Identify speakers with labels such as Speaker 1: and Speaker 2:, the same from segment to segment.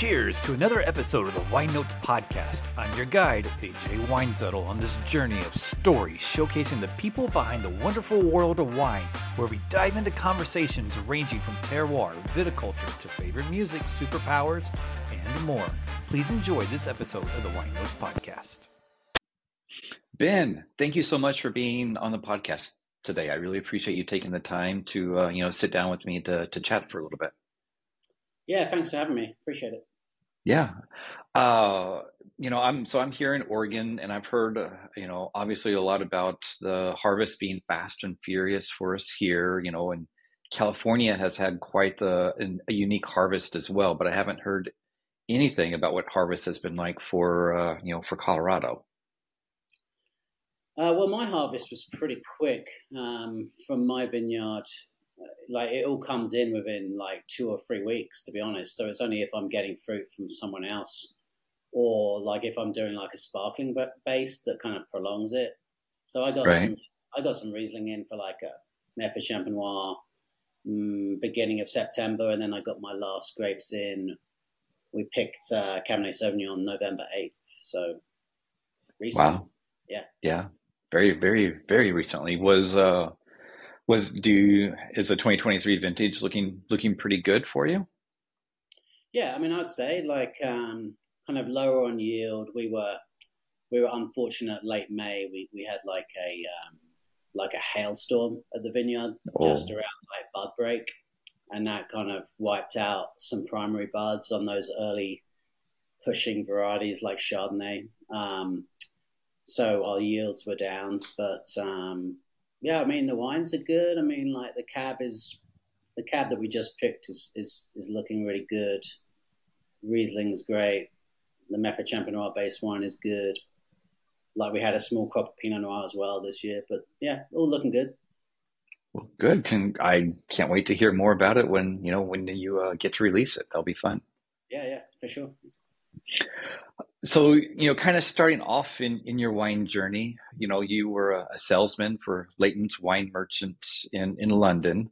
Speaker 1: cheers to another episode of the Weinnotes Podcast. I'm your guide, AJ Weinzettel, on this journey of stories showcasing the people behind the wonderful world of wine, where we dive into conversations ranging from terroir, viticulture, to favorite music, superpowers, and more. Please enjoy this episode of the Weinnotes Podcast. Ben, thank you so much for being on the podcast today. I really appreciate you taking the time to, uh, you know, sit down with me to, to chat for a little bit.
Speaker 2: Yeah, thanks for having me. Appreciate it.
Speaker 1: Yeah. Uh, you know, I'm so I'm here in Oregon and I've heard, uh, you know, obviously a lot about the harvest being fast and furious for us here, you know, and California has had quite a, a unique harvest as well, but I haven't heard anything about what harvest has been like for, uh, you know, for Colorado.
Speaker 2: Uh, well, my harvest was pretty quick um, from my vineyard like it all comes in within like two or three weeks, to be honest. So it's only if I'm getting fruit from someone else, or like if I'm doing like a sparkling base that kind of prolongs it. So I got right. some, I got some Riesling in for like a Method Champenois um, beginning of September, and then I got my last grapes in. We picked uh, Cabernet Sauvignon November eighth. So recently, wow, yeah,
Speaker 1: yeah, very, very, very recently was. uh was do is the 2023 vintage looking looking pretty good for you?
Speaker 2: Yeah, I mean, I'd say like um, kind of lower on yield. We were we were unfortunate late May. We we had like a um, like a hailstorm at the vineyard oh. just around like bud break, and that kind of wiped out some primary buds on those early pushing varieties like Chardonnay. Um, so our yields were down, but um, yeah, I mean the wines are good. I mean, like the cab is the cab that we just picked is is, is looking really good. Riesling is great. The Method Champenois base wine is good. Like we had a small crop of Pinot Noir as well this year, but yeah, all looking good.
Speaker 1: Well, good. Can I can't wait to hear more about it when you know when you uh, get to release it. That'll be fun.
Speaker 2: Yeah, yeah, for sure
Speaker 1: so you know kind of starting off in in your wine journey you know you were a, a salesman for Layton's wine merchant in in london.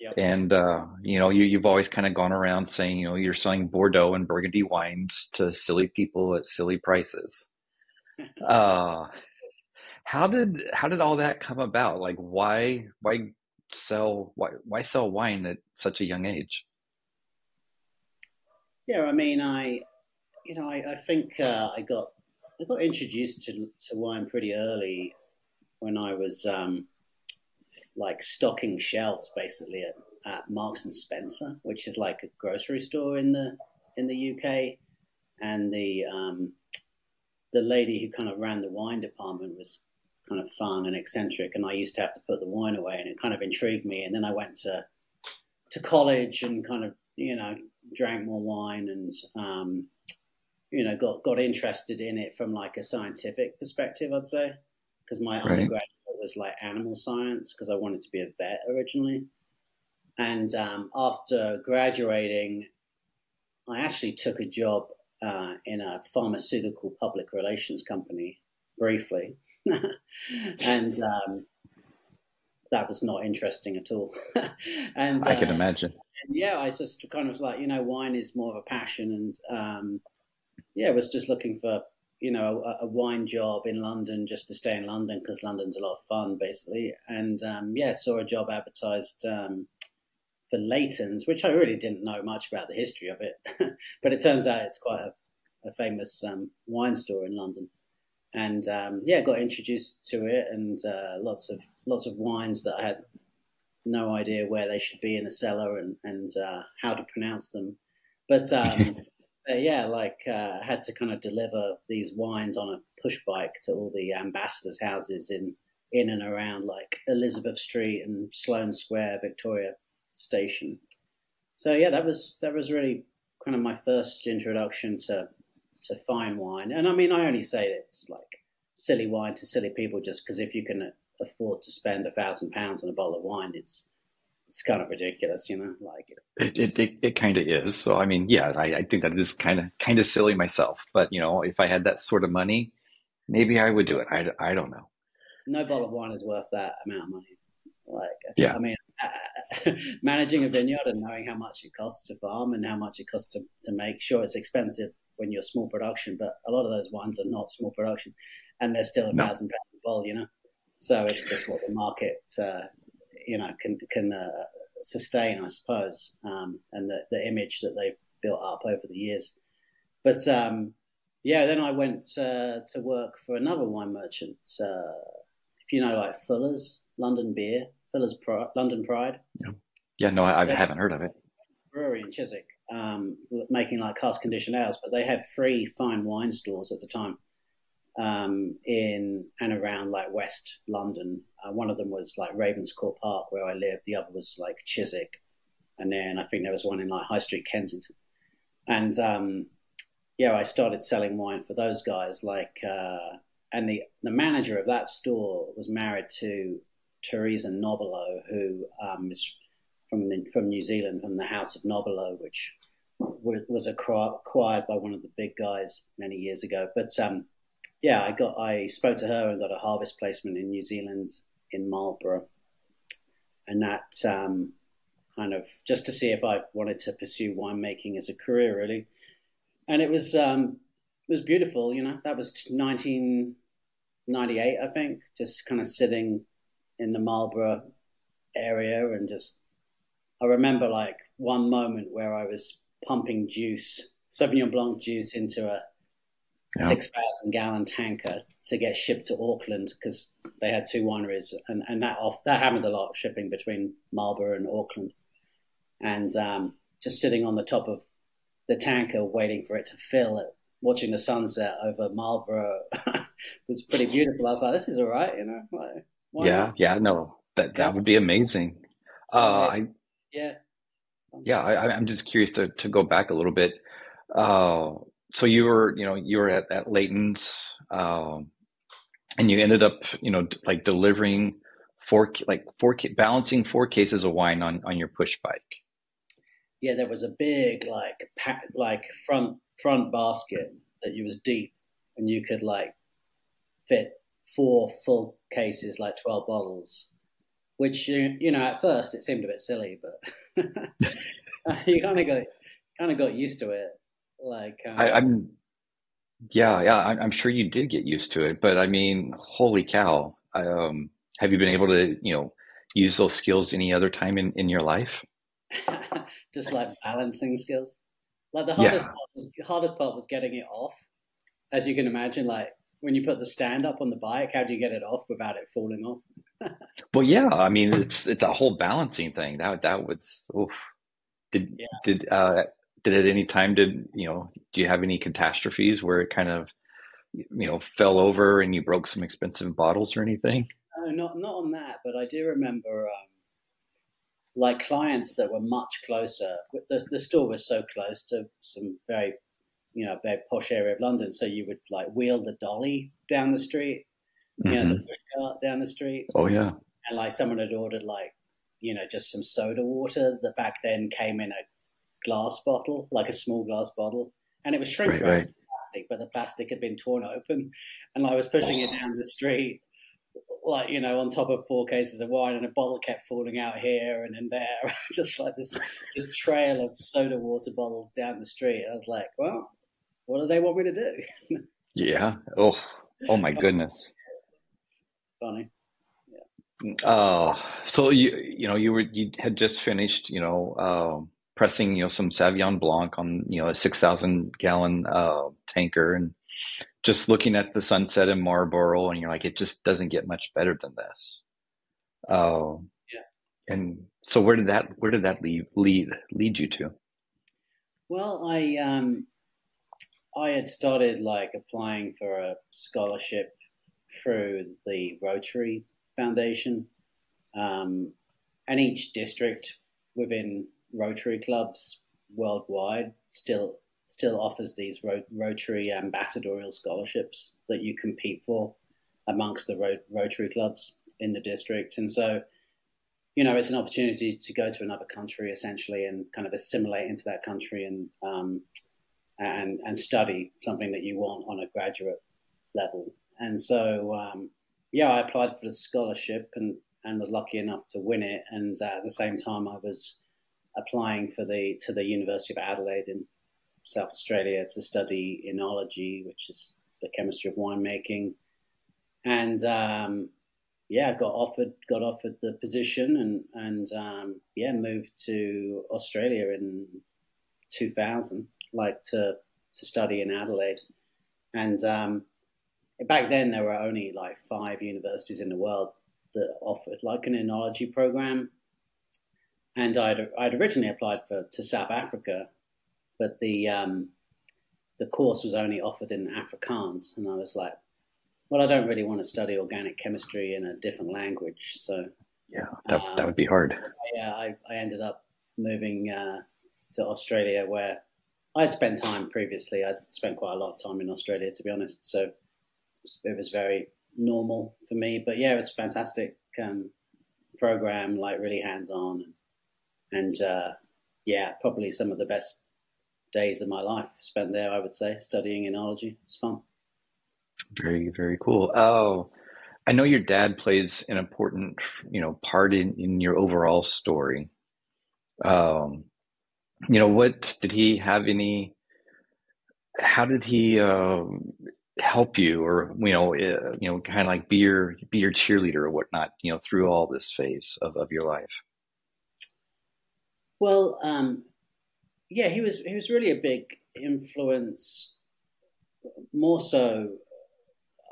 Speaker 1: Yep. and uh, you know you, you've always kind of gone around saying you know you're selling bordeaux and burgundy wines to silly people at silly prices. Uh, how did how did all that come about? Like why why sell why why sell wine at such a young age?
Speaker 2: Yeah i mean i you know, I, I think uh, I got I got introduced to to wine pretty early when I was um, like stocking shelves basically at, at Marks and Spencer, which is like a grocery store in the in the UK, and the um, the lady who kind of ran the wine department was kind of fun and eccentric, and I used to have to put the wine away, and it kind of intrigued me. And then I went to to college and kind of you know drank more wine and um, you know, got got interested in it from like a scientific perspective, I'd say, because my right. undergraduate was like animal science because I wanted to be a vet originally. And um, after graduating, I actually took a job uh, in a pharmaceutical public relations company briefly, and um, that was not interesting at all.
Speaker 1: and I can uh, imagine.
Speaker 2: And yeah, I just kind of like you know, wine is more of a passion, and um, yeah, was just looking for you know a, a, wine job in London just to stay in London because London's a lot of fun basically. And um, yeah, saw a job advertised um, for Layton's, which I really didn't know much about the history of it, but it turns out it's quite a, a famous um, wine store in London. And um, yeah, got introduced to it, and uh, lots of lots of wines that I had no idea where they should be in a cellar and and uh, how to pronounce them. But yeah, like uh, had to kind of deliver these wines on a push bike to all the ambassadors' houses in in and around like Elizabeth Street and Sloane Square, Victoria Station. So yeah, that was that was really kind of my first introduction to to fine wine. And I mean, I only say it's like silly wine to silly people just because if you can afford to spend a thousand pounds on a bottle of wine, it's it's kind of ridiculous, you know. Like
Speaker 1: it, it, it, it kind of is. So I mean, yeah, I, I think that is kind of kind of silly myself. But you know, if I had that sort of money, maybe I would do it. I, I don't know.
Speaker 2: No bottle of wine is worth that amount of money. Like, yeah, I mean, managing a vineyard and knowing how much it costs to farm and how much it costs to, to make. Sure, it's expensive when you're small production, but a lot of those wines are not small production, and they're still a no. thousand pounds a bottle, you know. So it's just what the market, uh, you know, can can uh, sustain, I suppose, um, and the, the image that they've built up over the years. But um, yeah, then I went uh, to work for another wine merchant. Uh, if you know, like Fuller's London Beer, Fuller's London Pride.
Speaker 1: Yeah, yeah no, I, I haven't heard of it.
Speaker 2: Brewery in Chiswick, um, making like cask conditioned ales, but they had three fine wine stores at the time um, in and around like West London. Uh, one of them was like Ravenscourt Park, where I lived. The other was like Chiswick, and then I think there was one in like High Street, Kensington. And um, yeah, I started selling wine for those guys. Like, uh, and the the manager of that store was married to Teresa Nobilo, who um, is from from New Zealand, from the House of Nobilo, which was acquired by one of the big guys many years ago. But um, yeah, I got I spoke to her and got a harvest placement in New Zealand in Marlborough, and that um, kind of just to see if I wanted to pursue winemaking as a career, really. And it was um, it was beautiful, you know. That was 1998, I think. Just kind of sitting in the Marlborough area and just I remember like one moment where I was pumping juice, Sauvignon Blanc juice into a yeah. 6,000 gallon tanker to get shipped to Auckland because they had two wineries, and, and that off that happened a lot shipping between Marlborough and Auckland, and um, just sitting on the top of the tanker waiting for it to fill, it, watching the sunset over Marlborough was pretty beautiful. I was like, this is all right, you know.
Speaker 1: Why yeah, not? yeah, no, that that yeah. would be amazing. So uh, I,
Speaker 2: yeah,
Speaker 1: yeah, I, I'm just curious to to go back a little bit. Uh, so you were, you know, you were at, at Layton's, um, and you ended up, you know, like delivering four, like four, balancing four cases of wine on, on your push bike.
Speaker 2: Yeah, there was a big, like, pack, like front, front basket that you was deep and you could like fit four full cases, like 12 bottles, which, you know, at first it seemed a bit silly, but you kind of got, kind of got used to it like um,
Speaker 1: I, am yeah, yeah. I'm, I'm, sure you did get used to it, but I mean, holy cow! Um, have you been able to, you know, use those skills any other time in, in your life?
Speaker 2: Just like balancing skills. Like the hardest yeah. part was hardest part was getting it off. As you can imagine, like when you put the stand up on the bike, how do you get it off without it falling off?
Speaker 1: well, yeah. I mean, it's it's a whole balancing thing. That that was oof. Did yeah. did uh, did at any time? Did you know do you have any catastrophes where it kind of you know fell over and you broke some expensive bottles or anything?
Speaker 2: No not not on that but i do remember um, like clients that were much closer. The, the store was so close to some very you know very posh area of london so you would like wheel the dolly down the street you mm-hmm. know the push cart down the street.
Speaker 1: Oh yeah.
Speaker 2: And like someone had ordered like you know just some soda water that back then came in a glass bottle, like a small glass bottle, and it was shrink right, right. plastic, but the plastic had been torn open, and I was pushing oh. it down the street, like you know, on top of four cases of wine, and a bottle kept falling out here and in there, just like this this trail of soda water bottles down the street. I was like, well, what do they want me to do?
Speaker 1: yeah. Oh. Oh my goodness.
Speaker 2: Funny.
Speaker 1: Uh, so you you know you were you had just finished you know um, pressing you know some Sauvignon Blanc on you know a six thousand gallon uh, tanker and just looking at the sunset in Marlborough and you're like it just doesn't get much better than this. Uh, yeah. And so where did that where did that lead lead lead you to?
Speaker 2: Well, I um, I had started like applying for a scholarship through the Rotary Foundation, um, and each district within Rotary clubs worldwide still still offers these Rotary ambassadorial scholarships that you compete for amongst the Rotary clubs in the district, and so you know it's an opportunity to go to another country essentially and kind of assimilate into that country and um, and and study something that you want on a graduate level. And so um, yeah, I applied for the scholarship and and was lucky enough to win it. And uh, at the same time, I was applying for the to the University of Adelaide in South Australia to study enology, which is the chemistry of winemaking. And um, yeah, got offered got offered the position and and um, yeah, moved to Australia in 2000, like to to study in Adelaide. And um, back then, there were only like five universities in the world that offered like an enology program. And I'd, I'd originally applied for to South Africa, but the um, the course was only offered in Afrikaans, and I was like, well, I don't really want to study organic chemistry in a different language, so
Speaker 1: yeah, that, um, that would be hard.
Speaker 2: Yeah, I, I ended up moving uh, to Australia, where I'd spent time previously. I'd spent quite a lot of time in Australia, to be honest, so it was very normal for me. But yeah, it was a fantastic um, program, like really hands on, and uh, yeah, probably some of the best days of my life spent there. I would say studying enology. It's fun.
Speaker 1: Very very cool. Oh, I know your dad plays an important you know part in in your overall story. Um, you know, what did he have any? How did he? Uh, help you or you know uh, you know kind of like be your be your cheerleader or whatnot you know through all this phase of, of your life
Speaker 2: well um yeah he was he was really a big influence more so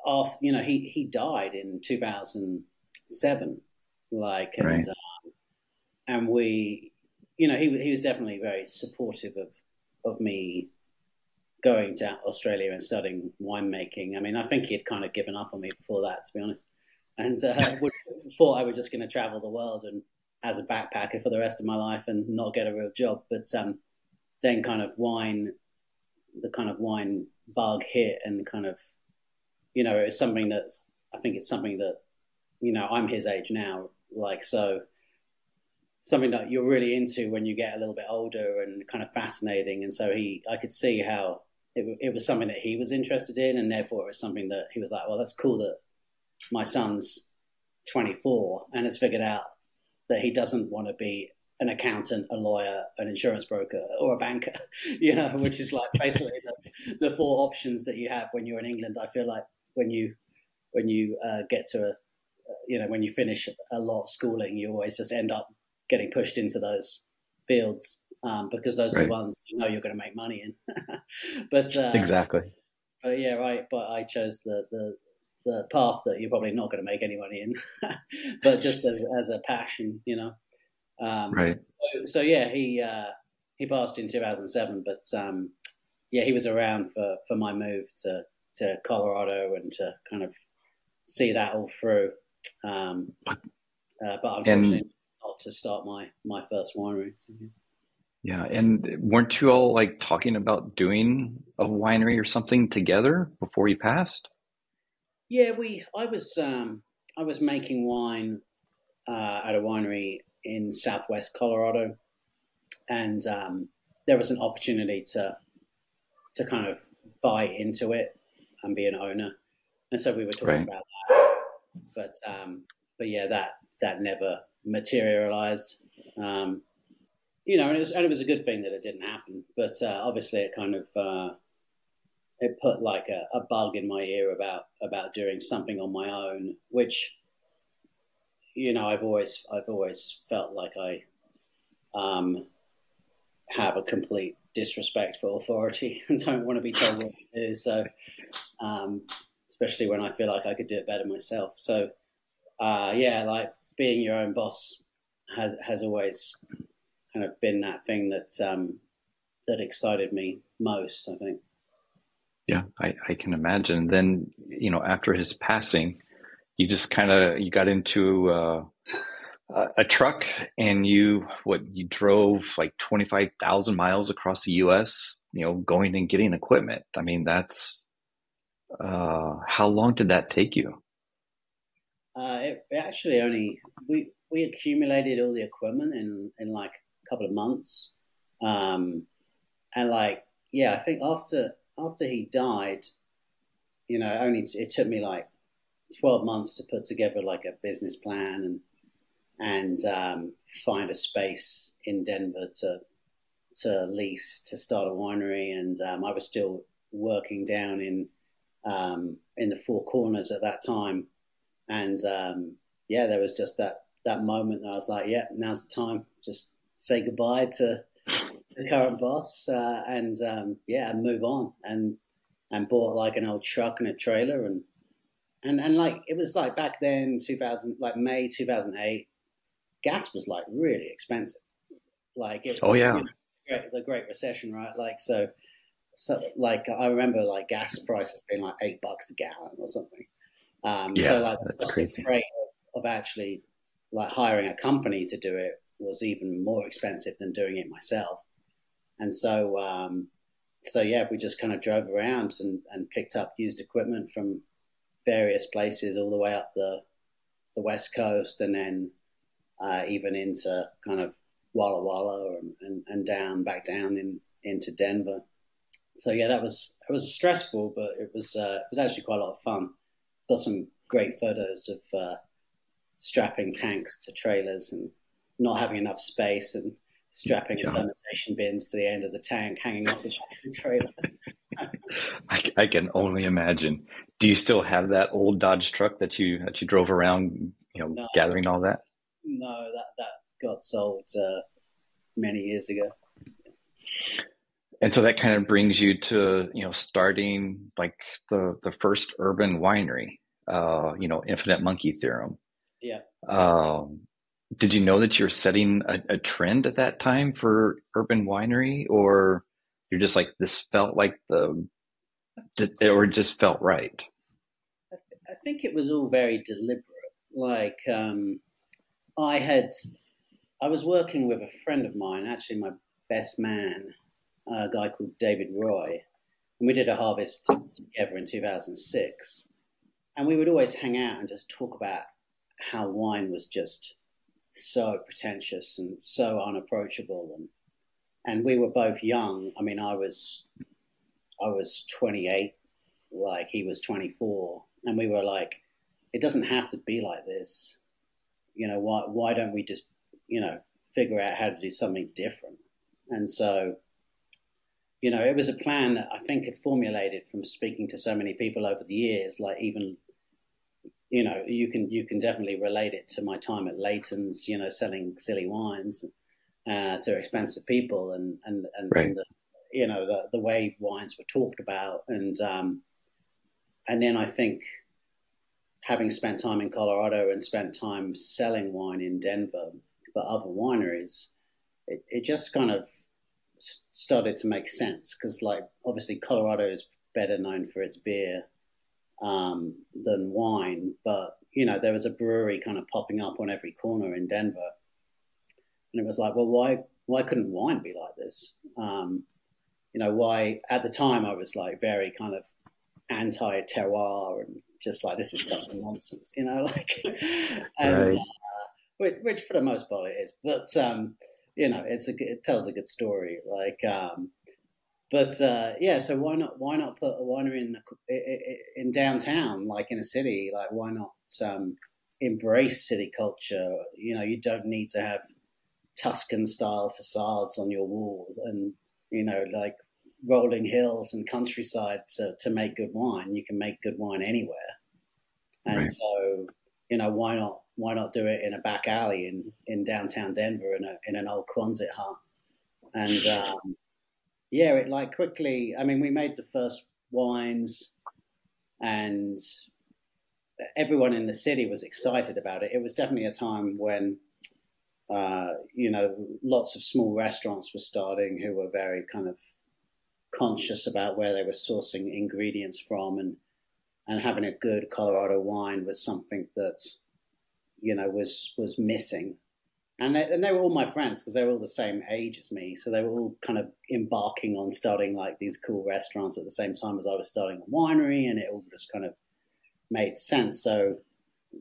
Speaker 2: off you know he he died in 2007 like and right. um, and we you know he he was definitely very supportive of of me going to Australia and studying winemaking. I mean, I think he had kind of given up on me before that, to be honest, and uh, thought I was just going to travel the world and as a backpacker for the rest of my life and not get a real job. But um, then, kind of wine, the kind of wine bug hit, and kind of, you know, it's something that's. I think it's something that, you know, I'm his age now, like so something that you're really into when you get a little bit older and kind of fascinating. And so he, I could see how it, it was something that he was interested in, and therefore it was something that he was like, well, that's cool that my son's 24 and has figured out that he doesn't want to be an accountant, a lawyer, an insurance broker, or a banker, you know, which is like basically the, the, four options that you have when you're in England. I feel like when you when you uh, get to a you know when you finish a lot of schooling, you always just end up getting pushed into those fields um, because those right. are the ones you know you're going to make money in. but uh,
Speaker 1: exactly.
Speaker 2: But yeah, right. But I chose the the the path that you're probably not going to make any money in, but just as as a passion, you know.
Speaker 1: Um, right.
Speaker 2: So, so, yeah, he uh, he passed in 2007, but um, yeah, he was around for for my move to to Colorado and to kind of see that all through. Um, uh, but unfortunately, and, not to start my my first winery. So, yeah.
Speaker 1: Yeah, and weren't you all like talking about doing a winery or something together before you passed?
Speaker 2: Yeah, we. I was um, I was making wine uh, at a winery in Southwest Colorado, and um, there was an opportunity to to kind of buy into it and be an owner, and so we were talking right. about that. But um, but yeah, that that never materialized. Um, you know, and it was and it was a good thing that it didn't happen. But uh, obviously, it kind of uh, it put like a, a, bug in my ear about about doing something on my own, which you know I've always I've always felt like I um, have a complete disrespect for authority and don't want to be told what to do. So, um, especially when I feel like I could do it better myself. So, uh, yeah, like being your own boss has has always kind of been that thing that um, that excited me most. I think.
Speaker 1: Yeah, I, I can imagine. Then you know, after his passing, you just kind of you got into uh, a truck and you what you drove like twenty five thousand miles across the U.S. You know, going and getting equipment. I mean, that's uh, how long did that take you?
Speaker 2: Uh, it, actually only we we accumulated all the equipment in in like a couple of months. Um, and like, yeah, I think after after he died, you know, only it took me like twelve months to put together like a business plan and and um, find a space in Denver to to lease to start a winery. And um, I was still working down in um, in the Four Corners at that time, and um, yeah, there was just that that moment that I was like, yeah, now's the time. Just say goodbye to the current boss, uh, and um, yeah, and move on. And and bought like an old truck and a trailer, and and and like it was like back then, two thousand, like May two thousand eight, gas was like really expensive. Like it,
Speaker 1: oh yeah,
Speaker 2: you know, the Great Recession, right? Like so. So, like, I remember like gas prices being like eight bucks a gallon or something. Um,
Speaker 1: yeah,
Speaker 2: so, like, the freight of actually like hiring a company to do it was even more expensive than doing it myself. And so, um, so yeah, we just kind of drove around and, and picked up used equipment from various places all the way up the the west coast, and then uh, even into kind of Walla Walla and, and, and, down back down in into Denver. So yeah, that was it was stressful, but it was uh, it was actually quite a lot of fun. Got some great photos of uh, strapping tanks to trailers and not having enough space and strapping yeah. fermentation bins to the end of the tank hanging off the back of the trailer.
Speaker 1: I, I, can only imagine. Do you still have that old Dodge truck that you that you drove around, you know, no, gathering all that?
Speaker 2: No, that that got sold uh, many years ago.
Speaker 1: And so that kind of brings you to you know starting like the the first urban winery, uh, you know, Infinite Monkey Theorem.
Speaker 2: Yeah.
Speaker 1: Um, did you know that you're setting a, a, trend at that time for urban winery, or you're just like this felt like the, or just felt right?
Speaker 2: I, th- I think it was all very deliberate. Like um, I had, I was working with a friend of mine, actually my best man, a guy called David Roy, and we did a harvest together in 2006. And we would always hang out and just talk about how wine was just so pretentious and so unapproachable. And and we were both young. I mean i was i was 28 like he was 24 and we were like it doesn't have to be like this. You know why why don't we just you know figure out how to do something different? And so you know it was a plan that i think had formulated from speaking to so many people over the years like even you know, you can you can definitely relate it to my time at Layton's, you know, selling silly wines uh, to expensive people, and and and,
Speaker 1: right.
Speaker 2: and the, you know the the way wines were talked about, and um, and then I think having spent time in Colorado and spent time selling wine in Denver for other wineries, it, it just kind of started to make sense because, like, obviously Colorado is better known for its beer um, than wine. But you know, there was a brewery kind of popping up on every corner in Denver, and it was like, well, why why couldn't wine be like this? Um, you know, why at the time I was like very kind of anti terroir and just like this is such nonsense, you know, like, and right. uh, which, which, for the most part it is, but um, you know, it's a it tells a good story, like. Um, but uh, yeah, so why not? Why not put a winery in in downtown, like in a city? Like why not um, embrace city culture? You know, you don't need to have Tuscan style facades on your wall, and you know, like rolling hills and countryside to, to make good wine. You can make good wine anywhere, and right. so you know, why not? Why not do it in a back alley in, in downtown Denver in a in an old Quonset hut? And um, yeah, it like quickly. I mean, we made the first wines, and everyone in the city was excited about it. It was definitely a time when, uh, you know, lots of small restaurants were starting who were very kind of conscious about where they were sourcing ingredients from, and and having a good Colorado wine was something that, you know, was was missing and they, and they were all my friends because they were all the same age as me. So they were all kind of embarking on starting like these cool restaurants at the same time as I was starting a winery, and it all just kind of made sense. So,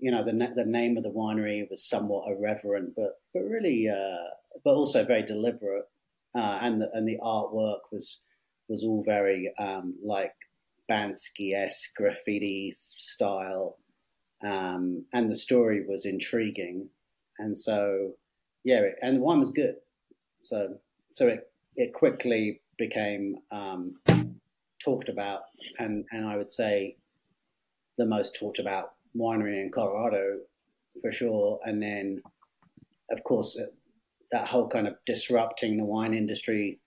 Speaker 2: you know, the the name of the winery was somewhat irreverent, but but really, uh, but also very deliberate, uh, and the, and the artwork was was all very um, like Banksy esque graffiti style, um, and the story was intriguing and so yeah, and the wine was good. So so it it quickly became um, talked about, and and I would say the most talked about winery in Colorado for sure, and then of course that whole kind of disrupting the wine industry,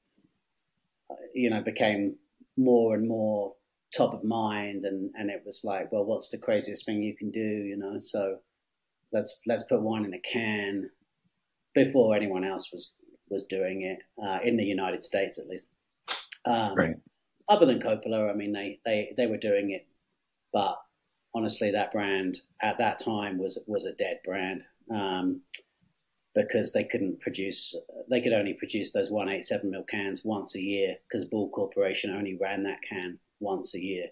Speaker 2: uh, you know, became more and more top of mind, and and it was like, well, what's the craziest thing you can do, you know? So let's let's put wine in a can before anyone else was was doing it uh, in the United States, at least. Um, right. Other than Coppola, I mean, they, they, they were doing it, but honestly, that brand at that time was was a dead brand um, because they couldn't produce. They could only produce those one eight seven mil cans once a year because Ball Corporation only ran that can once a year,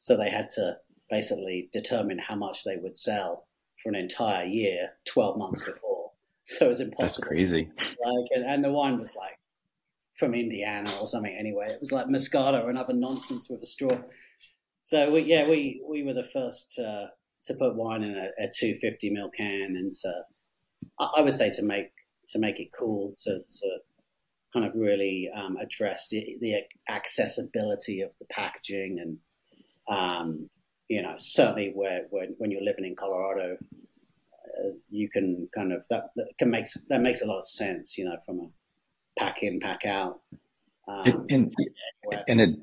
Speaker 2: so they had to basically determine how much they would sell for an entire year, twelve months before so it was impossible.
Speaker 1: That's crazy.
Speaker 2: Like, and, and, the wine was like from Indiana or something. Anyway, it was like Moscato and other nonsense with a straw. So we, yeah, we we were the first uh, to put wine in a, a 250 ml can, and to, I would say to make to make it cool to to kind of really um, address the, the accessibility of the packaging and um, you know certainly where when, when you're living in Colorado you can kind of that, that, can make that makes a lot of sense, you know, from a pack in, pack out.
Speaker 1: Um, and and it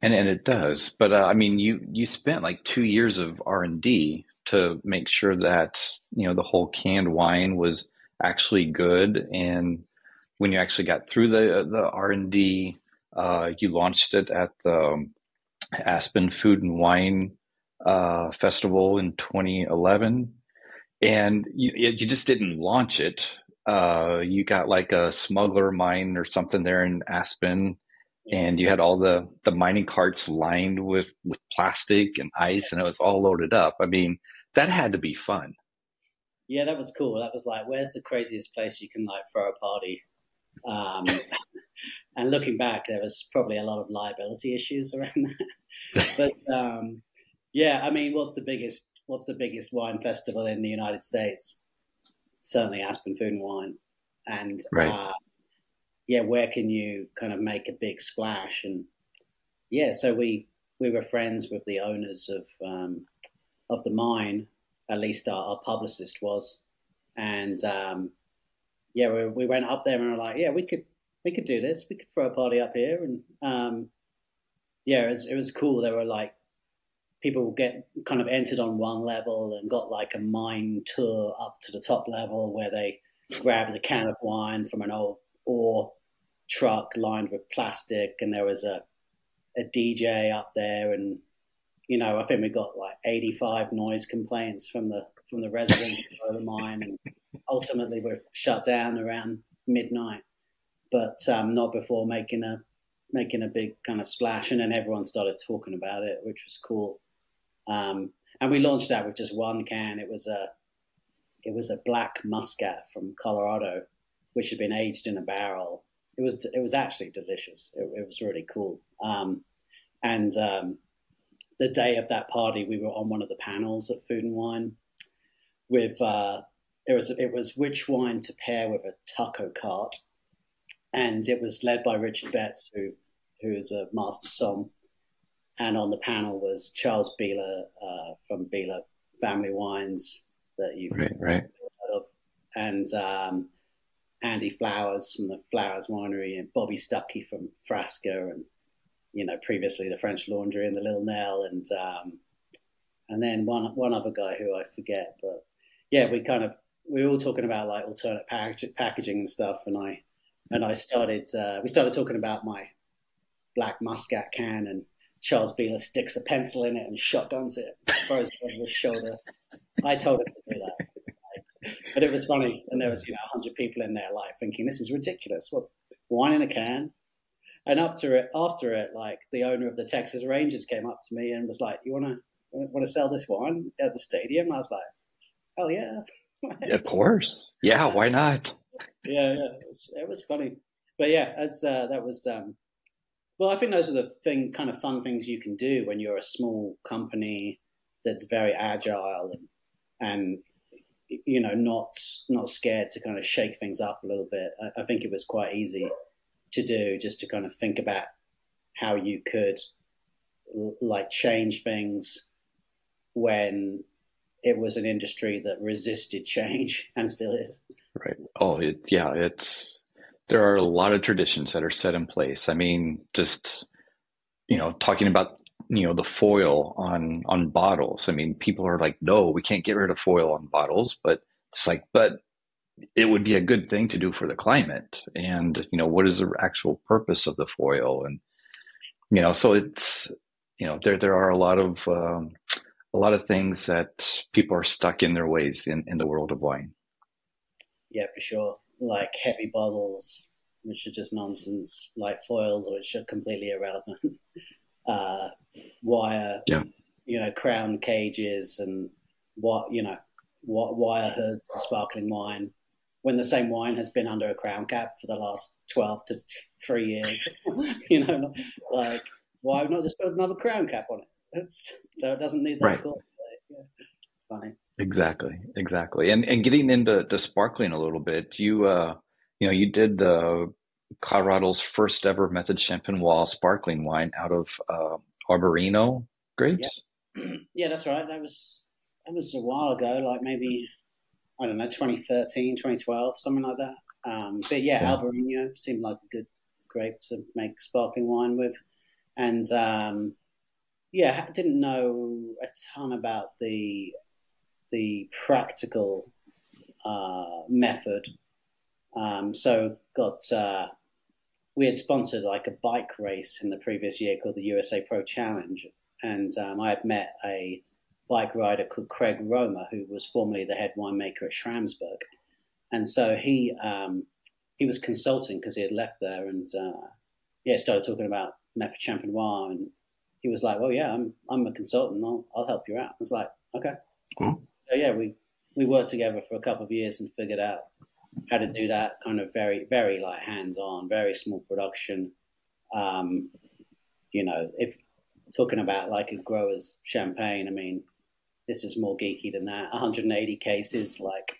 Speaker 1: and and it does, but uh, I mean, you you spent like two years of R and D to make sure that you know the whole canned wine was actually good, and when you actually got through the the R and D, uh, you launched it at the um, Aspen Food and Wine uh, Festival in 2011 and you, you just didn't launch it. Uh, you got like a smuggler mine or something there in Aspen, and you had all the the mining carts lined with with plastic and ice, and it was all loaded up. I mean, that had to be fun.
Speaker 2: Yeah, that was cool. That was like, where's the craziest place you can like throw a party? Um, and looking back, there was probably a lot of liability issues around that. but um, yeah, I mean, what's the biggest what's the biggest wine festival in the United States? Certainly Aspen Food and Wine. And right. uh, yeah, where can you kind of make a big splash? And yeah, so we we were friends with the owners of um, of the mine. At least our, our publicist was, and um, yeah, we, we went up there and were like, yeah, we could we could do this. We could throw a party up here, and um, yeah, it was, it was cool. There were like people get kind of entered on one level and got like a mine tour up to the top level where they grab the can of wine from an old ore truck lined with plastic. And there was a a DJ up there and you know I think we got like 85 noise complaints from the from the residents below the mine. And ultimately we're shut down around midnight. But um, not before making a making a big kind of splash. And then everyone started talking about it which was cool um, and we launched that with just one can. It was a it was a black muscat from Colorado, which had been aged in a barrel. It was it was actually delicious. It, it was really cool. Um, and um, the day of that party, we were on one of the panels at Food and Wine with uh, it was it was which wine to pair with a taco cart, and it was led by Richard Betts, who who is a master som and on the panel was Charles Bieler uh, from Bieler Family Wines that you've
Speaker 1: right, right.
Speaker 2: heard of, and um, Andy Flowers from the Flowers Winery, and Bobby Stuckey from Frasca, and you know previously the French Laundry and the Little Nell, and um, and then one one other guy who I forget, but yeah, we kind of we were all talking about like alternate packaging and stuff, and I and I started uh, we started talking about my black muscat can and Charles Bieler sticks a pencil in it and shotguns it, throws it over his shoulder. I told him to do that. But it was funny. And there was, you know, 100 people in there like thinking, this is ridiculous. What's wine in a can? And after it, after it, like the owner of the Texas Rangers came up to me and was like, you want to want to sell this wine at the stadium? I was like, hell yeah.
Speaker 1: of course. Yeah, why not?
Speaker 2: yeah, yeah. It was, it was funny. But yeah, that's, uh, that was, um, well, I think those are the thing, kind of fun things you can do when you're a small company that's very agile and, and you know, not not scared to kind of shake things up a little bit. I, I think it was quite easy to do, just to kind of think about how you could like change things when it was an industry that resisted change and still is.
Speaker 1: Right. Oh, it, yeah. It's there are a lot of traditions that are set in place. I mean, just you know, talking about you know the foil on on bottles. I mean, people are like, no, we can't get rid of foil on bottles, but it's like, but it would be a good thing to do for the climate. And you know, what is the actual purpose of the foil? And you know, so it's you know, there there are a lot of um, a lot of things that people are stuck in their ways in in the world of wine.
Speaker 2: Yeah, for sure. Like heavy bottles, which are just nonsense, like foils, which are completely irrelevant. Uh, wire,
Speaker 1: yeah.
Speaker 2: you know, crown cages and what, you know, what wire hoods for sparkling wine when the same wine has been under a crown cap for the last 12 to three years. you know, like, why not just put another crown cap on it? It's, so it doesn't need that.
Speaker 1: Right.
Speaker 2: Yeah. Funny.
Speaker 1: Exactly, exactly. And and getting into the sparkling a little bit, you uh, you know, you did the Colorado's first ever method champenois sparkling wine out of uh, Albarino grapes.
Speaker 2: Yeah. yeah, that's right. That was that was a while ago, like maybe I don't know, 2013, 2012, something like that. Um, but yeah, yeah, Albarino seemed like a good grape to make sparkling wine with, and um, yeah, didn't know a ton about the the practical uh, method. Um, so got uh, we had sponsored like a bike race in the previous year called the USA Pro Challenge, and um, I had met a bike rider called Craig Roemer, who was formerly the head winemaker at Schramsberg, and so he um, he was consulting because he had left there, and uh, yeah, started talking about Method Champenois, and he was like, "Well, yeah, I'm I'm a consultant. I'll I'll help you out." I was like, "Okay." Cool. So yeah, we we worked together for a couple of years and figured out how to do that kind of very, very like hands on, very small production. Um, you know, if talking about like a grower's champagne, I mean, this is more geeky than that. 180 cases, like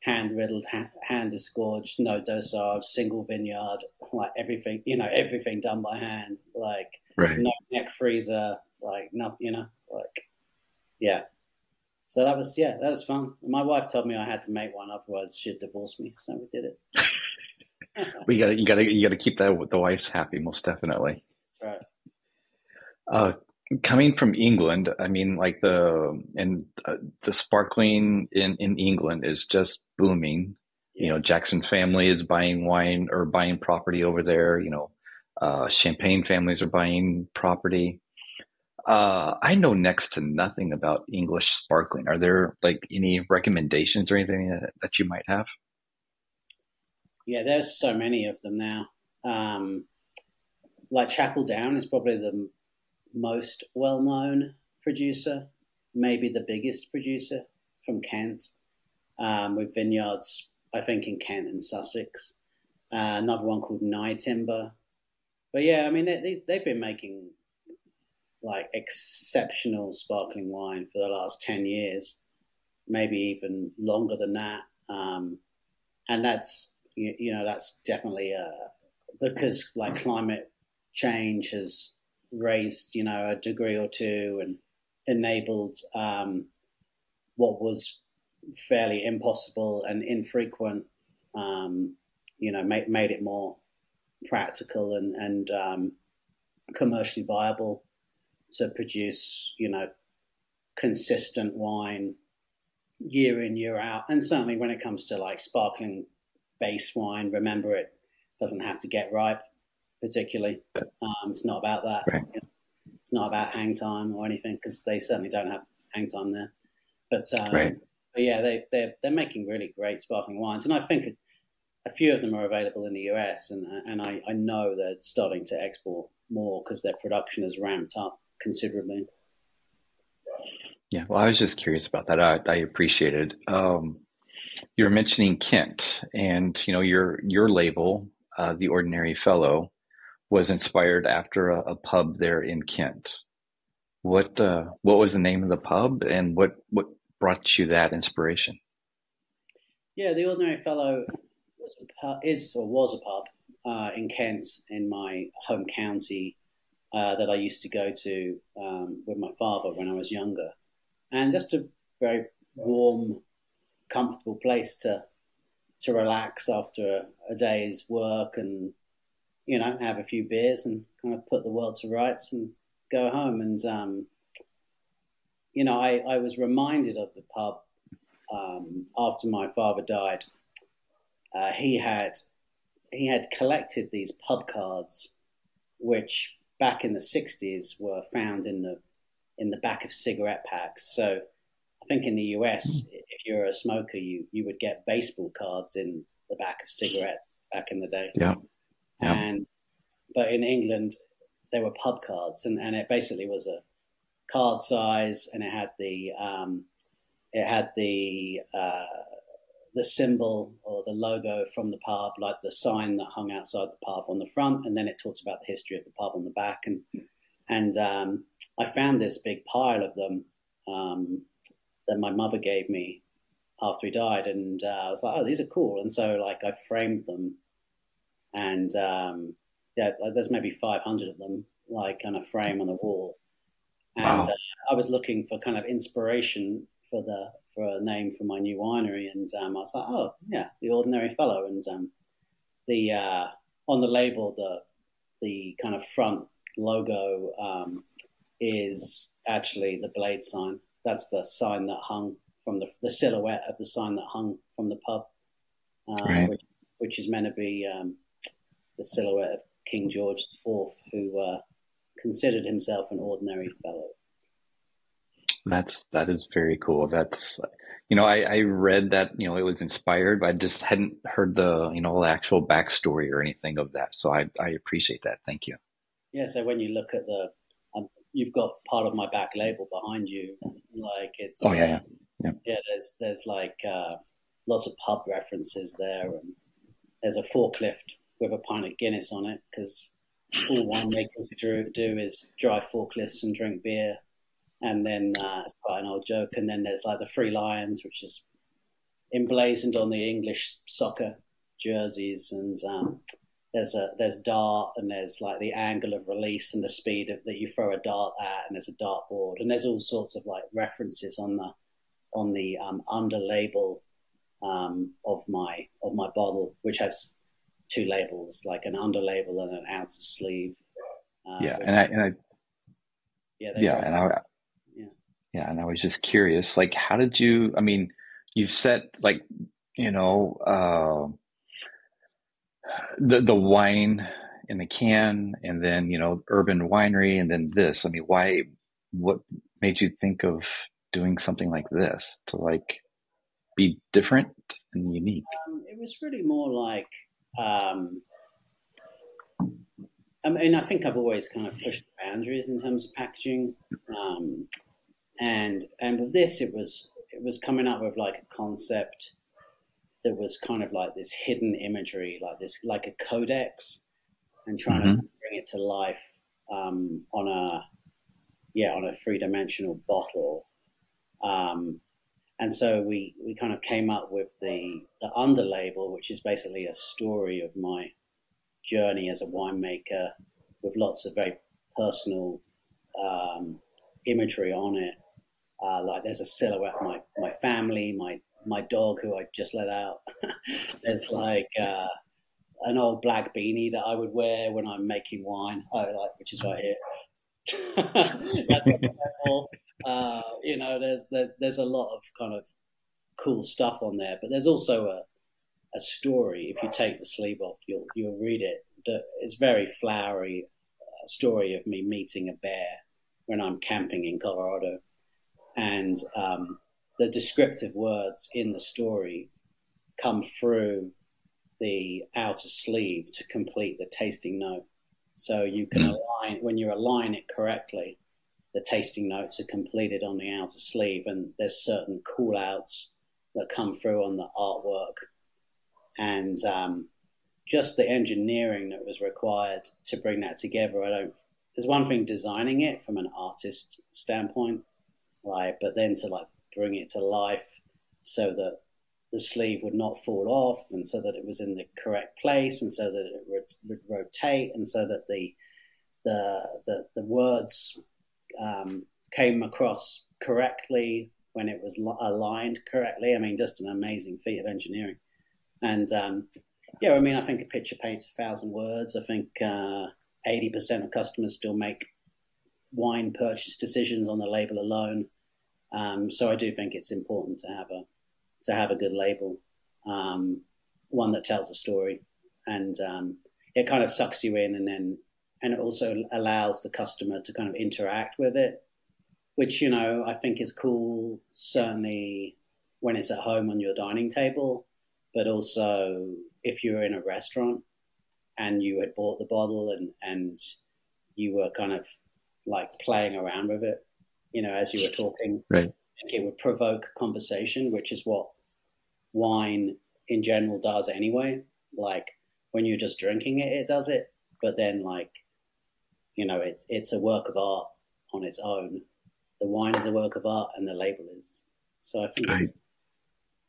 Speaker 2: hand riddled, hand disgorged, no dosage, single vineyard, like everything, you know, everything done by hand, like
Speaker 1: right.
Speaker 2: no neck freezer, like nothing, you know, like, yeah, so that was yeah, that was fun. My wife told me I had to make one, otherwise she'd divorce me. So we did
Speaker 1: it. we got you got to you got to keep that the wife's happy, most definitely.
Speaker 2: That's right.
Speaker 1: Uh, coming from England, I mean, like the and uh, the sparkling in in England is just booming. Yeah. You know, Jackson family is buying wine or buying property over there. You know, uh, Champagne families are buying property. Uh, I know next to nothing about English sparkling. Are there like any recommendations or anything that, that you might have?
Speaker 2: Yeah, there's so many of them now. Um, like Chapel Down is probably the most well known producer, maybe the biggest producer from Kent, um, with vineyards, I think, in Kent and Sussex. Uh, another one called Nyetimber. But yeah, I mean, they, they've been making like exceptional sparkling wine for the last 10 years, maybe even longer than that. Um, and that's, you, you, know, that's definitely uh, because like climate change has raised, you know, a degree or two and enabled um, what was fairly impossible and infrequent, um, you know, made, made it more practical and, and um, commercially viable to produce, you know, consistent wine year in, year out. And certainly when it comes to like sparkling base wine, remember it doesn't have to get ripe particularly. Um, it's not about that.
Speaker 1: Right.
Speaker 2: You know, it's not about hang time or anything because they certainly don't have hang time there. But, um,
Speaker 1: right.
Speaker 2: but yeah, they, they're, they're making really great sparkling wines. And I think a few of them are available in the US and, and I, I know they're starting to export more because their production has ramped up considerably.
Speaker 1: Yeah, well, I was just curious about that. I, I appreciate it. Um, you were mentioning Kent, and you know your your label, uh, the Ordinary Fellow, was inspired after a, a pub there in Kent. What uh, what was the name of the pub, and what what brought you that inspiration?
Speaker 2: Yeah, the Ordinary Fellow was a pub, is or was a pub uh, in Kent, in my home county, uh, that I used to go to um, with my father when I was younger, and just a very warm, comfortable place to to relax after a, a day's work and you know have a few beers and kind of put the world to rights and go home. And um, you know, I, I was reminded of the pub um, after my father died. Uh, he had he had collected these pub cards, which back in the '60s were found in the in the back of cigarette packs. So I think in the US, if you're a smoker, you you would get baseball cards in the back of cigarettes back in the day.
Speaker 1: Yeah.
Speaker 2: yeah. And but in England, there were pub cards, and, and it basically was a card size, and it had the um, it had the uh, the symbol or the logo from the pub, like the sign that hung outside the pub on the front, and then it talks about the history of the pub on the back. And and um, I found this big pile of them um, that my mother gave me after he died, and uh, I was like, oh, these are cool. And so like I framed them, and um, yeah, there's maybe 500 of them, like on a frame on the wall. And wow. uh, I was looking for kind of inspiration for the for a name for my new winery, and um, I was like, oh yeah, the Ordinary Fellow, and um, the uh, on the label the the kind of front logo um, is actually the blade sign. That's the sign that hung from the, the silhouette of the sign that hung from the pub, uh, right. which, which, is meant to be um, the silhouette of King George IV, who uh, considered himself an ordinary fellow.
Speaker 1: That's that is very cool. That's you know I, I read that you know it was inspired, but I just hadn't heard the you know the actual backstory or anything of that. So I I appreciate that. Thank you.
Speaker 2: Yeah. So when you look at the, um, you've got part of my back label behind you, like it's.
Speaker 1: Oh yeah. Yeah. Yeah.
Speaker 2: yeah there's there's like uh, lots of pub references there, and there's a forklift with a pint of Guinness on it because all winemakers do, do is drive forklifts and drink beer and then uh, it's quite an old joke. And then there's like the Three Lions, which is emblazoned on the English soccer jerseys, and um, there's a there's dart, and there's like the angle of release and the speed of, that you throw a dart at, and there's a dart board, and there's all sorts of like references on the on the um, under label um, of my of my bottle, which has two labels, like an under label and an outer sleeve.
Speaker 1: Uh, yeah, and I, and I yeah, yeah, and I yeah, and I was just curious, like, how did you? I mean, you've set like, you know, uh, the the wine in the can, and then you know, urban winery, and then this. I mean, why? What made you think of doing something like this to like be different and unique?
Speaker 2: Um, it was really more like. Um, I mean, I think I've always kind of pushed boundaries in terms of packaging. Um, and and with this it was it was coming up with like a concept that was kind of like this hidden imagery like this like a codex and trying mm-hmm. to bring it to life um, on a yeah on a three-dimensional bottle um, and so we we kind of came up with the the under label which is basically a story of my journey as a winemaker with lots of very personal um, imagery on it uh, like there's a silhouette of my, my family, my my dog who I just let out. there's like uh, an old black beanie that I would wear when I'm making wine. Oh, like which is right here. That's uh, you know, there's, there's there's a lot of kind of cool stuff on there, but there's also a a story. If you take the sleeve off, you'll you'll read it. It's very flowery uh, story of me meeting a bear when I'm camping in Colorado and um, the descriptive words in the story come through the outer sleeve to complete the tasting note. So you can mm. align when you align it correctly, the tasting notes are completed on the outer sleeve, and there's certain call outs that come through on the artwork, and um, just the engineering that was required to bring that together. I don't. There's one thing designing it from an artist standpoint, right? But then to like bring it to life so that the sleeve would not fall off, and so that it was in the correct place, and so that it would, rotate, and so that the the the, the words um, came across correctly when it was aligned correctly. I mean, just an amazing feat of engineering. And um, yeah, I mean, I think a picture paints a thousand words. I think uh, eighty percent of customers still make wine purchase decisions on the label alone. Um, so I do think it's important to have a to have a good label, um, one that tells a story, and um, it kind of sucks you in, and then and it also allows the customer to kind of interact with it, which you know I think is cool. Certainly when it's at home on your dining table, but also if you're in a restaurant and you had bought the bottle and and you were kind of like playing around with it, you know, as you were talking,
Speaker 1: right?
Speaker 2: It would provoke conversation, which is what wine in general does anyway. Like when you're just drinking it, it does it, but then like you know, it's it's a work of art on its own. The wine is a work of art, and the label is. So I think it's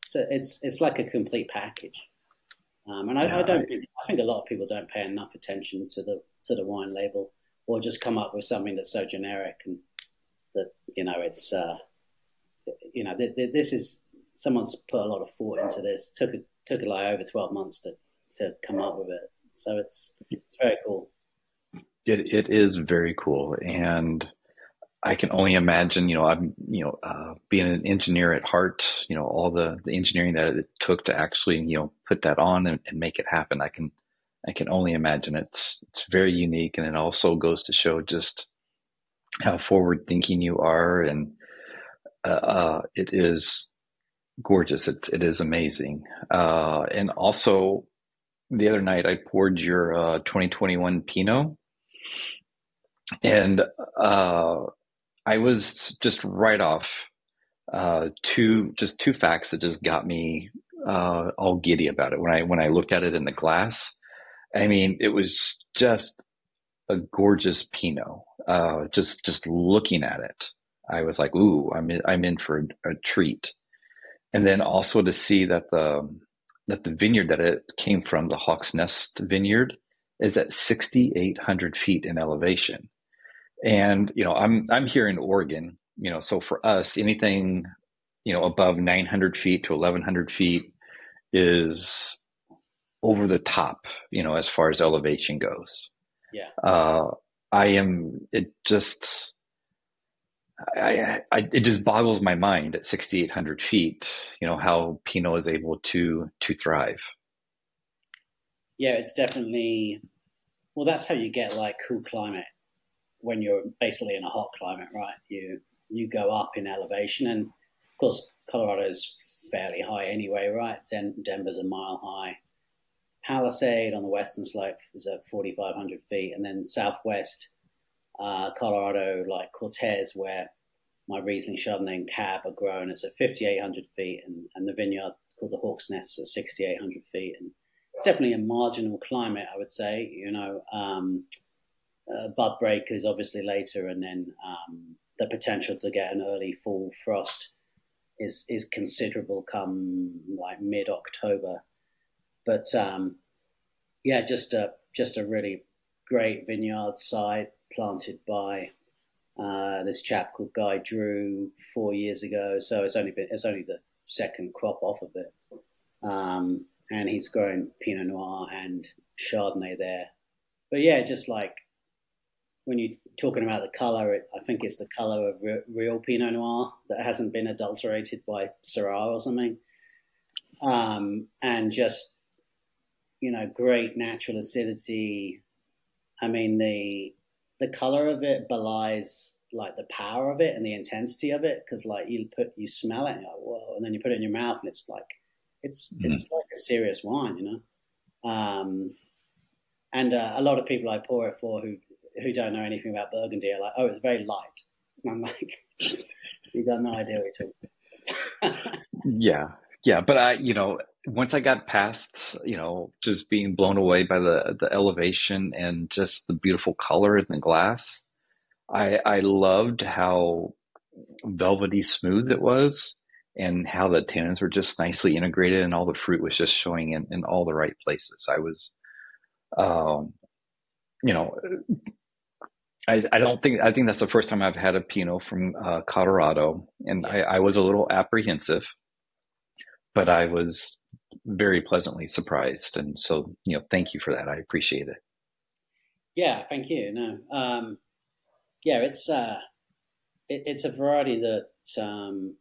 Speaker 2: so it's it's like a complete package. Um, and I, yeah, I don't. I, I think a lot of people don't pay enough attention to the to the wine label, or just come up with something that's so generic and that you know it's uh, you know th- th- this is someone's put a lot of thought into this. Took a, took like over twelve months to to come up with it. So it's it's very cool.
Speaker 1: It it is very cool, and I can only imagine, you know, I'm, you know, uh, being an engineer at heart, you know, all the, the engineering that it took to actually, you know, put that on and, and make it happen. I can, I can only imagine it's, it's very unique. And it also goes to show just how forward thinking you are. And, uh, uh, it is gorgeous. It, it is amazing. Uh, and also the other night I poured your, uh, 2021 Pinot and, uh, I was just right off uh, two just two facts that just got me all giddy about it when I when I looked at it in the glass. I mean, it was just a gorgeous Pinot. Uh, just just looking at it, I was like, "Ooh, I'm in, I'm in for a, a treat." And then also to see that the that the vineyard that it came from, the Hawk's Nest Vineyard, is at 6,800 feet in elevation. And you know, I'm I'm here in Oregon. You know, so for us, anything you know above 900 feet to 1100 feet is over the top. You know, as far as elevation goes.
Speaker 2: Yeah.
Speaker 1: Uh, I am. It just. I, I, it just boggles my mind at 6,800 feet, you know, how Pinot is able to, to thrive.
Speaker 2: Yeah, it's definitely, well, that's how you get like cool climate when you're basically in a hot climate, right? You you go up in elevation, and of course Colorado's fairly high anyway, right? Den- Denver's a mile high. Palisade on the western slope is at 4,500 feet, and then southwest uh, Colorado, like Cortez, where my Riesling Chardonnay and Cab are grown, is at 5,800 feet, and, and the vineyard called the Hawk's Nest is at 6,800 feet, and it's definitely a marginal climate, I would say. You know, um, uh, bud break is obviously later, and then um, the potential to get an early fall frost is is considerable come like mid October. But um, yeah, just a just a really great vineyard site planted by uh, this chap called Guy Drew four years ago. So it's only been it's only the second crop off of it, um, and he's growing Pinot Noir and Chardonnay there. But yeah, just like when you're talking about the color, it, I think it's the color of re- real Pinot Noir that hasn't been adulterated by Syrah or something. Um, and just, you know, great natural acidity. I mean, the the color of it belies like the power of it and the intensity of it because like you put you smell it and like whoa and then you put it in your mouth and it's like it's mm-hmm. it's like a serious wine you know um, and uh, a lot of people I pour it for who who don't know anything about Burgundy are like, oh, it's very light. And I'm like, you got no idea what you're
Speaker 1: talking. yeah, yeah, but I, you know, once I got past, you know, just being blown away by the the elevation and just the beautiful color in the glass, I I loved how velvety smooth it was, and how the tannins were just nicely integrated and all the fruit was just showing in, in all the right places. I was, um, you know, I, I don't think I think that's the first time I've had a Pinot from uh, Colorado, and I, I was a little apprehensive, but I was very pleasantly surprised, and so you know, thank you for that. I appreciate it.
Speaker 2: Yeah, thank you. No, um, yeah, it's uh, it, it's a variety that um,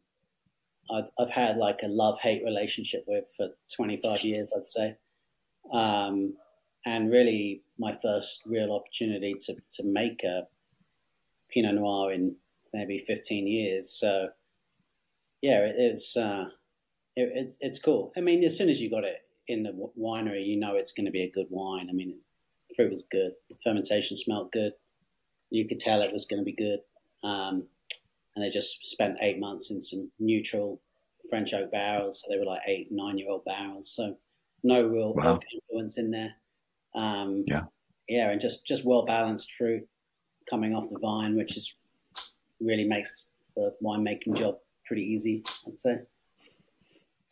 Speaker 2: I've, I've had like a love hate relationship with for 25 years, I'd say. Um, and really, my first real opportunity to, to make a Pinot Noir in maybe 15 years. So, yeah, it is. Uh, it, it's it's cool. I mean, as soon as you got it in the winery, you know it's going to be a good wine. I mean, the fruit was good, the fermentation smelled good. You could tell it was going to be good. Um, and they just spent eight months in some neutral French oak barrels. So they were like eight, nine year old barrels. So no real wow. oak influence in there. Um, yeah, yeah, and just just well balanced fruit coming off the vine, which is really makes the winemaking job pretty easy. I'd say.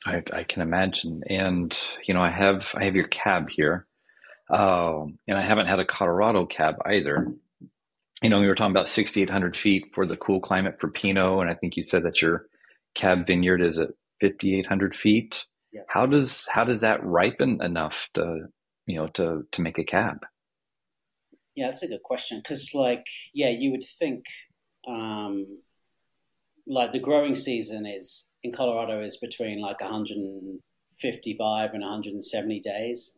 Speaker 1: I, I can imagine, and you know, I have I have your cab here, um, and I haven't had a Colorado cab either you know, we were talking about 6,800 feet for the cool climate for Pinot, and I think you said that your cab vineyard is at 5,800 feet. Yeah. How does how does that ripen enough to you know to to make a cab?
Speaker 2: Yeah, that's a good question because, like, yeah, you would think, um, like, the growing season is in Colorado is between like 155 and 170 days,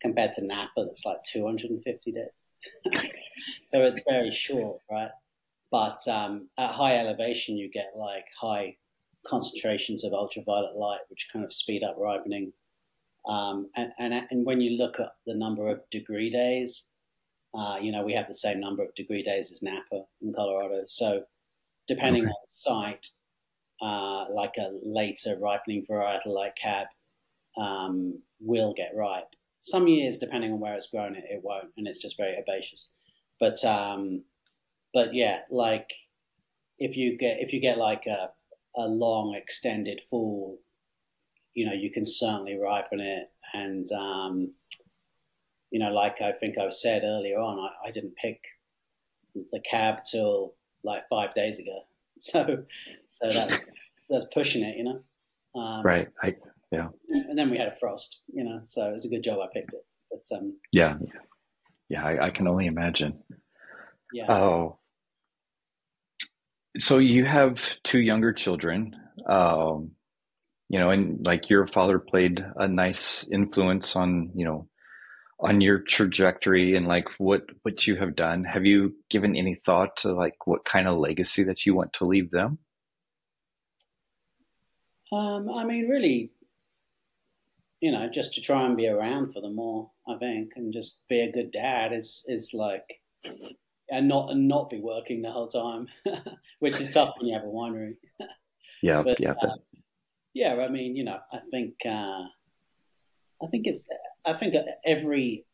Speaker 2: compared to Napa that's like 250 days. so it's very short, right? But um, at high elevation, you get like high concentrations of ultraviolet light, which kind of speed up ripening. Um, and, and, and when you look at the number of degree days, uh, you know, we have the same number of degree days as Napa in Colorado. So depending okay. on the site, uh, like a later ripening varietal like Cab um, will get ripe. Some years, depending on where it's grown, it, it won't, and it's just very herbaceous. But um, but yeah, like if you get if you get like a a long extended fall, you know, you can certainly ripen it. And um, you know, like I think I've said earlier on, I, I didn't pick the cab till like five days ago. So so that's that's pushing it, you know.
Speaker 1: Um, right. I yeah.
Speaker 2: And then we had a frost, you know, so it was a good job I picked it. But um,
Speaker 1: yeah, yeah, I, I can only imagine. Yeah. Oh, so you have two younger children, um, you know, and like your father played a nice influence on, you know, on your trajectory and like what what you have done. Have you given any thought to like what kind of legacy that you want to leave them?
Speaker 2: Um, I mean, really, you know, just to try and be around for them more, I think, and just be a good dad is is like, and not and not be working the whole time, which is tough when you have a winery.
Speaker 1: yeah, but, yeah,
Speaker 2: uh, yeah. I mean, you know, I think uh, I think it's I think every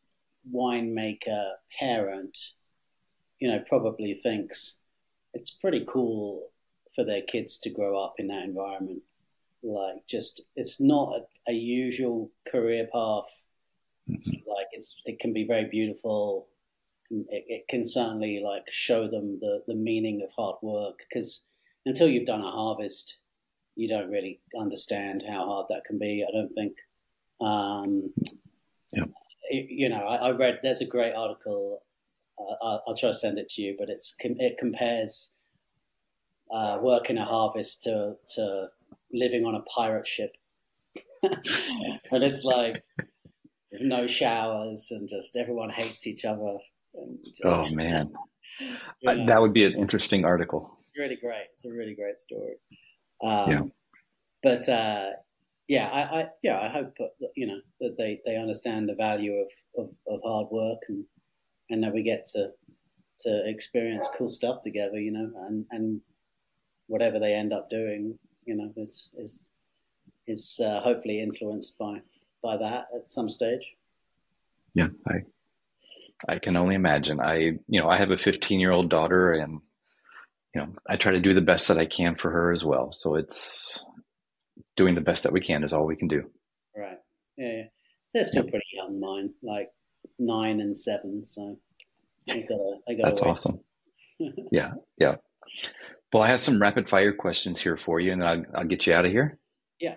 Speaker 2: winemaker parent, you know, probably thinks it's pretty cool for their kids to grow up in that environment like just it's not a, a usual career path. It's mm-hmm. like it's it can be very beautiful. It, it, can certainly like show them the the meaning of hard work because until you've done a harvest, you don't really understand how hard that can be. I don't think. Um, yeah. You know, I, I, read there's a great article. Uh, I'll, I'll, try to send it to you, but it's it compares uh, working a harvest to to living on a pirate ship. and it's like no showers and just everyone hates each other.
Speaker 1: Just, oh man, that would be an interesting article.
Speaker 2: It's really great. It's a really great story. Um, yeah. But uh, yeah, I, I, yeah I hope that, you know that they, they understand the value of, of, of hard work and and that we get to to experience cool stuff together. You know, and and whatever they end up doing, you know, is is is uh, hopefully influenced by by that at some stage.
Speaker 1: Yeah, I I can only imagine. I you know I have a 15 year old daughter, and you know I try to do the best that I can for her as well. So it's doing the best that we can is all we can do.
Speaker 2: Right. Yeah. yeah. They're still pretty young, mine, like nine and seven. So they got they got
Speaker 1: That's awesome. yeah. Yeah. Well, I have some rapid fire questions here for you, and then I'll, I'll get you out of here.
Speaker 2: Yeah.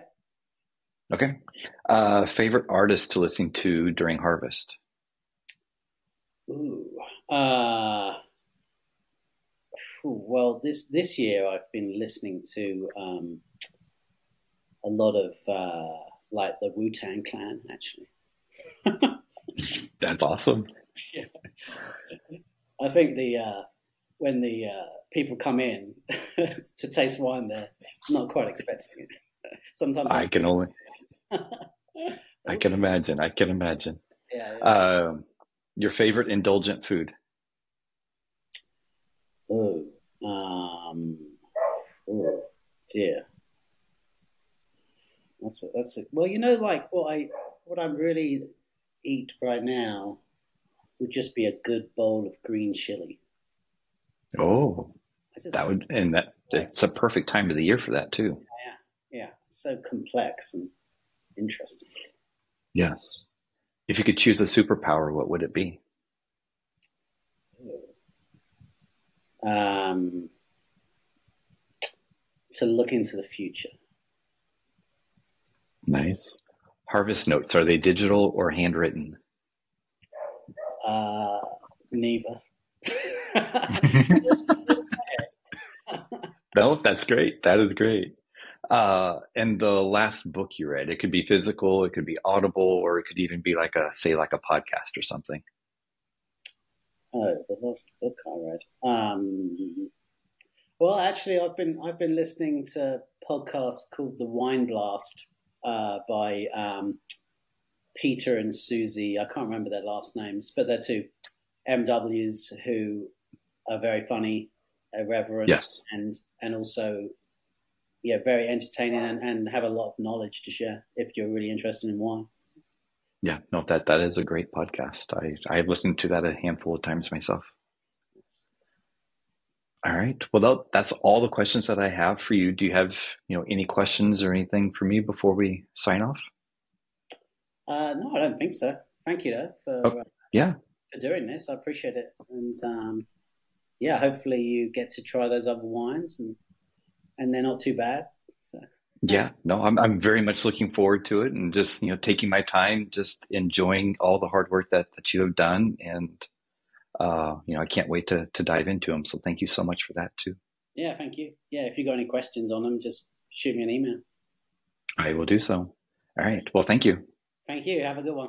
Speaker 1: Okay. Uh, favorite artist to listen to during harvest?
Speaker 2: Ooh. Uh, well, this this year I've been listening to um, a lot of uh, like the Wu Tang Clan, actually.
Speaker 1: That's awesome.
Speaker 2: Yeah. I think the uh, when the uh, people come in to taste wine, they're not quite expecting it. Sometimes
Speaker 1: I can only. I can imagine. I can imagine.
Speaker 2: Yeah. yeah.
Speaker 1: Uh, your favorite indulgent food?
Speaker 2: Oh, um, oh dear. That's a, that's a, well, you know, like what I what I really eat right now would just be a good bowl of green chili.
Speaker 1: Oh, that would and that it's a perfect time of the year for that too.
Speaker 2: Yeah, yeah, it's so complex and interesting.
Speaker 1: Yes. If you could choose a superpower, what would it be?
Speaker 2: Um, to look into the future.
Speaker 1: Nice. Harvest notes, are they digital or handwritten?
Speaker 2: Uh, neither.
Speaker 1: no, that's great. That is great. Uh, and the last book you read, it could be physical, it could be audible, or it could even be like a, say, like a podcast or something.
Speaker 2: Oh, the last book I read. Um, well, actually, I've been I've been listening to a podcast called The Wine Blast uh, by um, Peter and Susie. I can't remember their last names, but they're two MWs who are very funny, irreverent,
Speaker 1: yes.
Speaker 2: and and also yeah, very entertaining and, and have a lot of knowledge to share if you're really interested in wine.
Speaker 1: Yeah, no, that that is a great podcast. I I've listened to that a handful of times myself. All right. Well, that's all the questions that I have for you. Do you have you know any questions or anything for me before we sign off?
Speaker 2: Uh, no, I don't think so. Thank you, though, for
Speaker 1: oh, yeah
Speaker 2: for doing this. I appreciate it, and um, yeah, hopefully you get to try those other wines and and they're not too bad. So.
Speaker 1: Yeah, no, I'm I'm very much looking forward to it, and just you know taking my time, just enjoying all the hard work that that you have done, and uh, you know I can't wait to to dive into them. So thank you so much for that too.
Speaker 2: Yeah, thank you. Yeah, if you got any questions on them, just shoot me an email.
Speaker 1: I will do so. All right. Well, thank you.
Speaker 2: Thank you. Have a good one.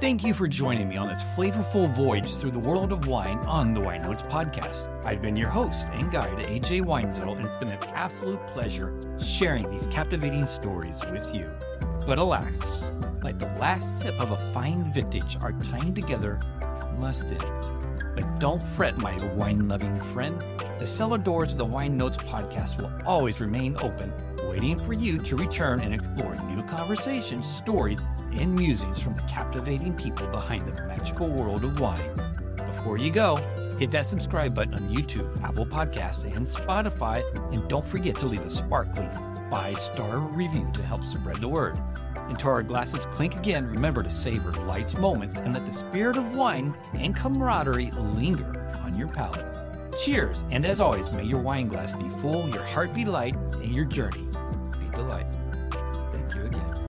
Speaker 3: Thank you for joining me on this flavorful voyage through the world of wine on the Weinnotes podcast. I've been your host and guide, AJ Weinzettel, and it's been an absolute pleasure sharing these captivating stories with you. But alas, like the last sip of a fine vintage, our time together must end. But don't fret, my wine loving friend. The cellar doors of the Weinnotes podcast will always remain open waiting for you to return and explore new conversations, stories, and musings from the captivating people behind the magical world of wine. Before you go, hit that subscribe button on YouTube, Apple Podcast, and Spotify, and don't forget to leave a sparkling five-star review to help spread the word. Until our glasses clink again, remember to savor life's moments and let the spirit of wine and camaraderie linger on your palate. Cheers, and as always, may your wine glass be full, your heart be light, and your journey delight.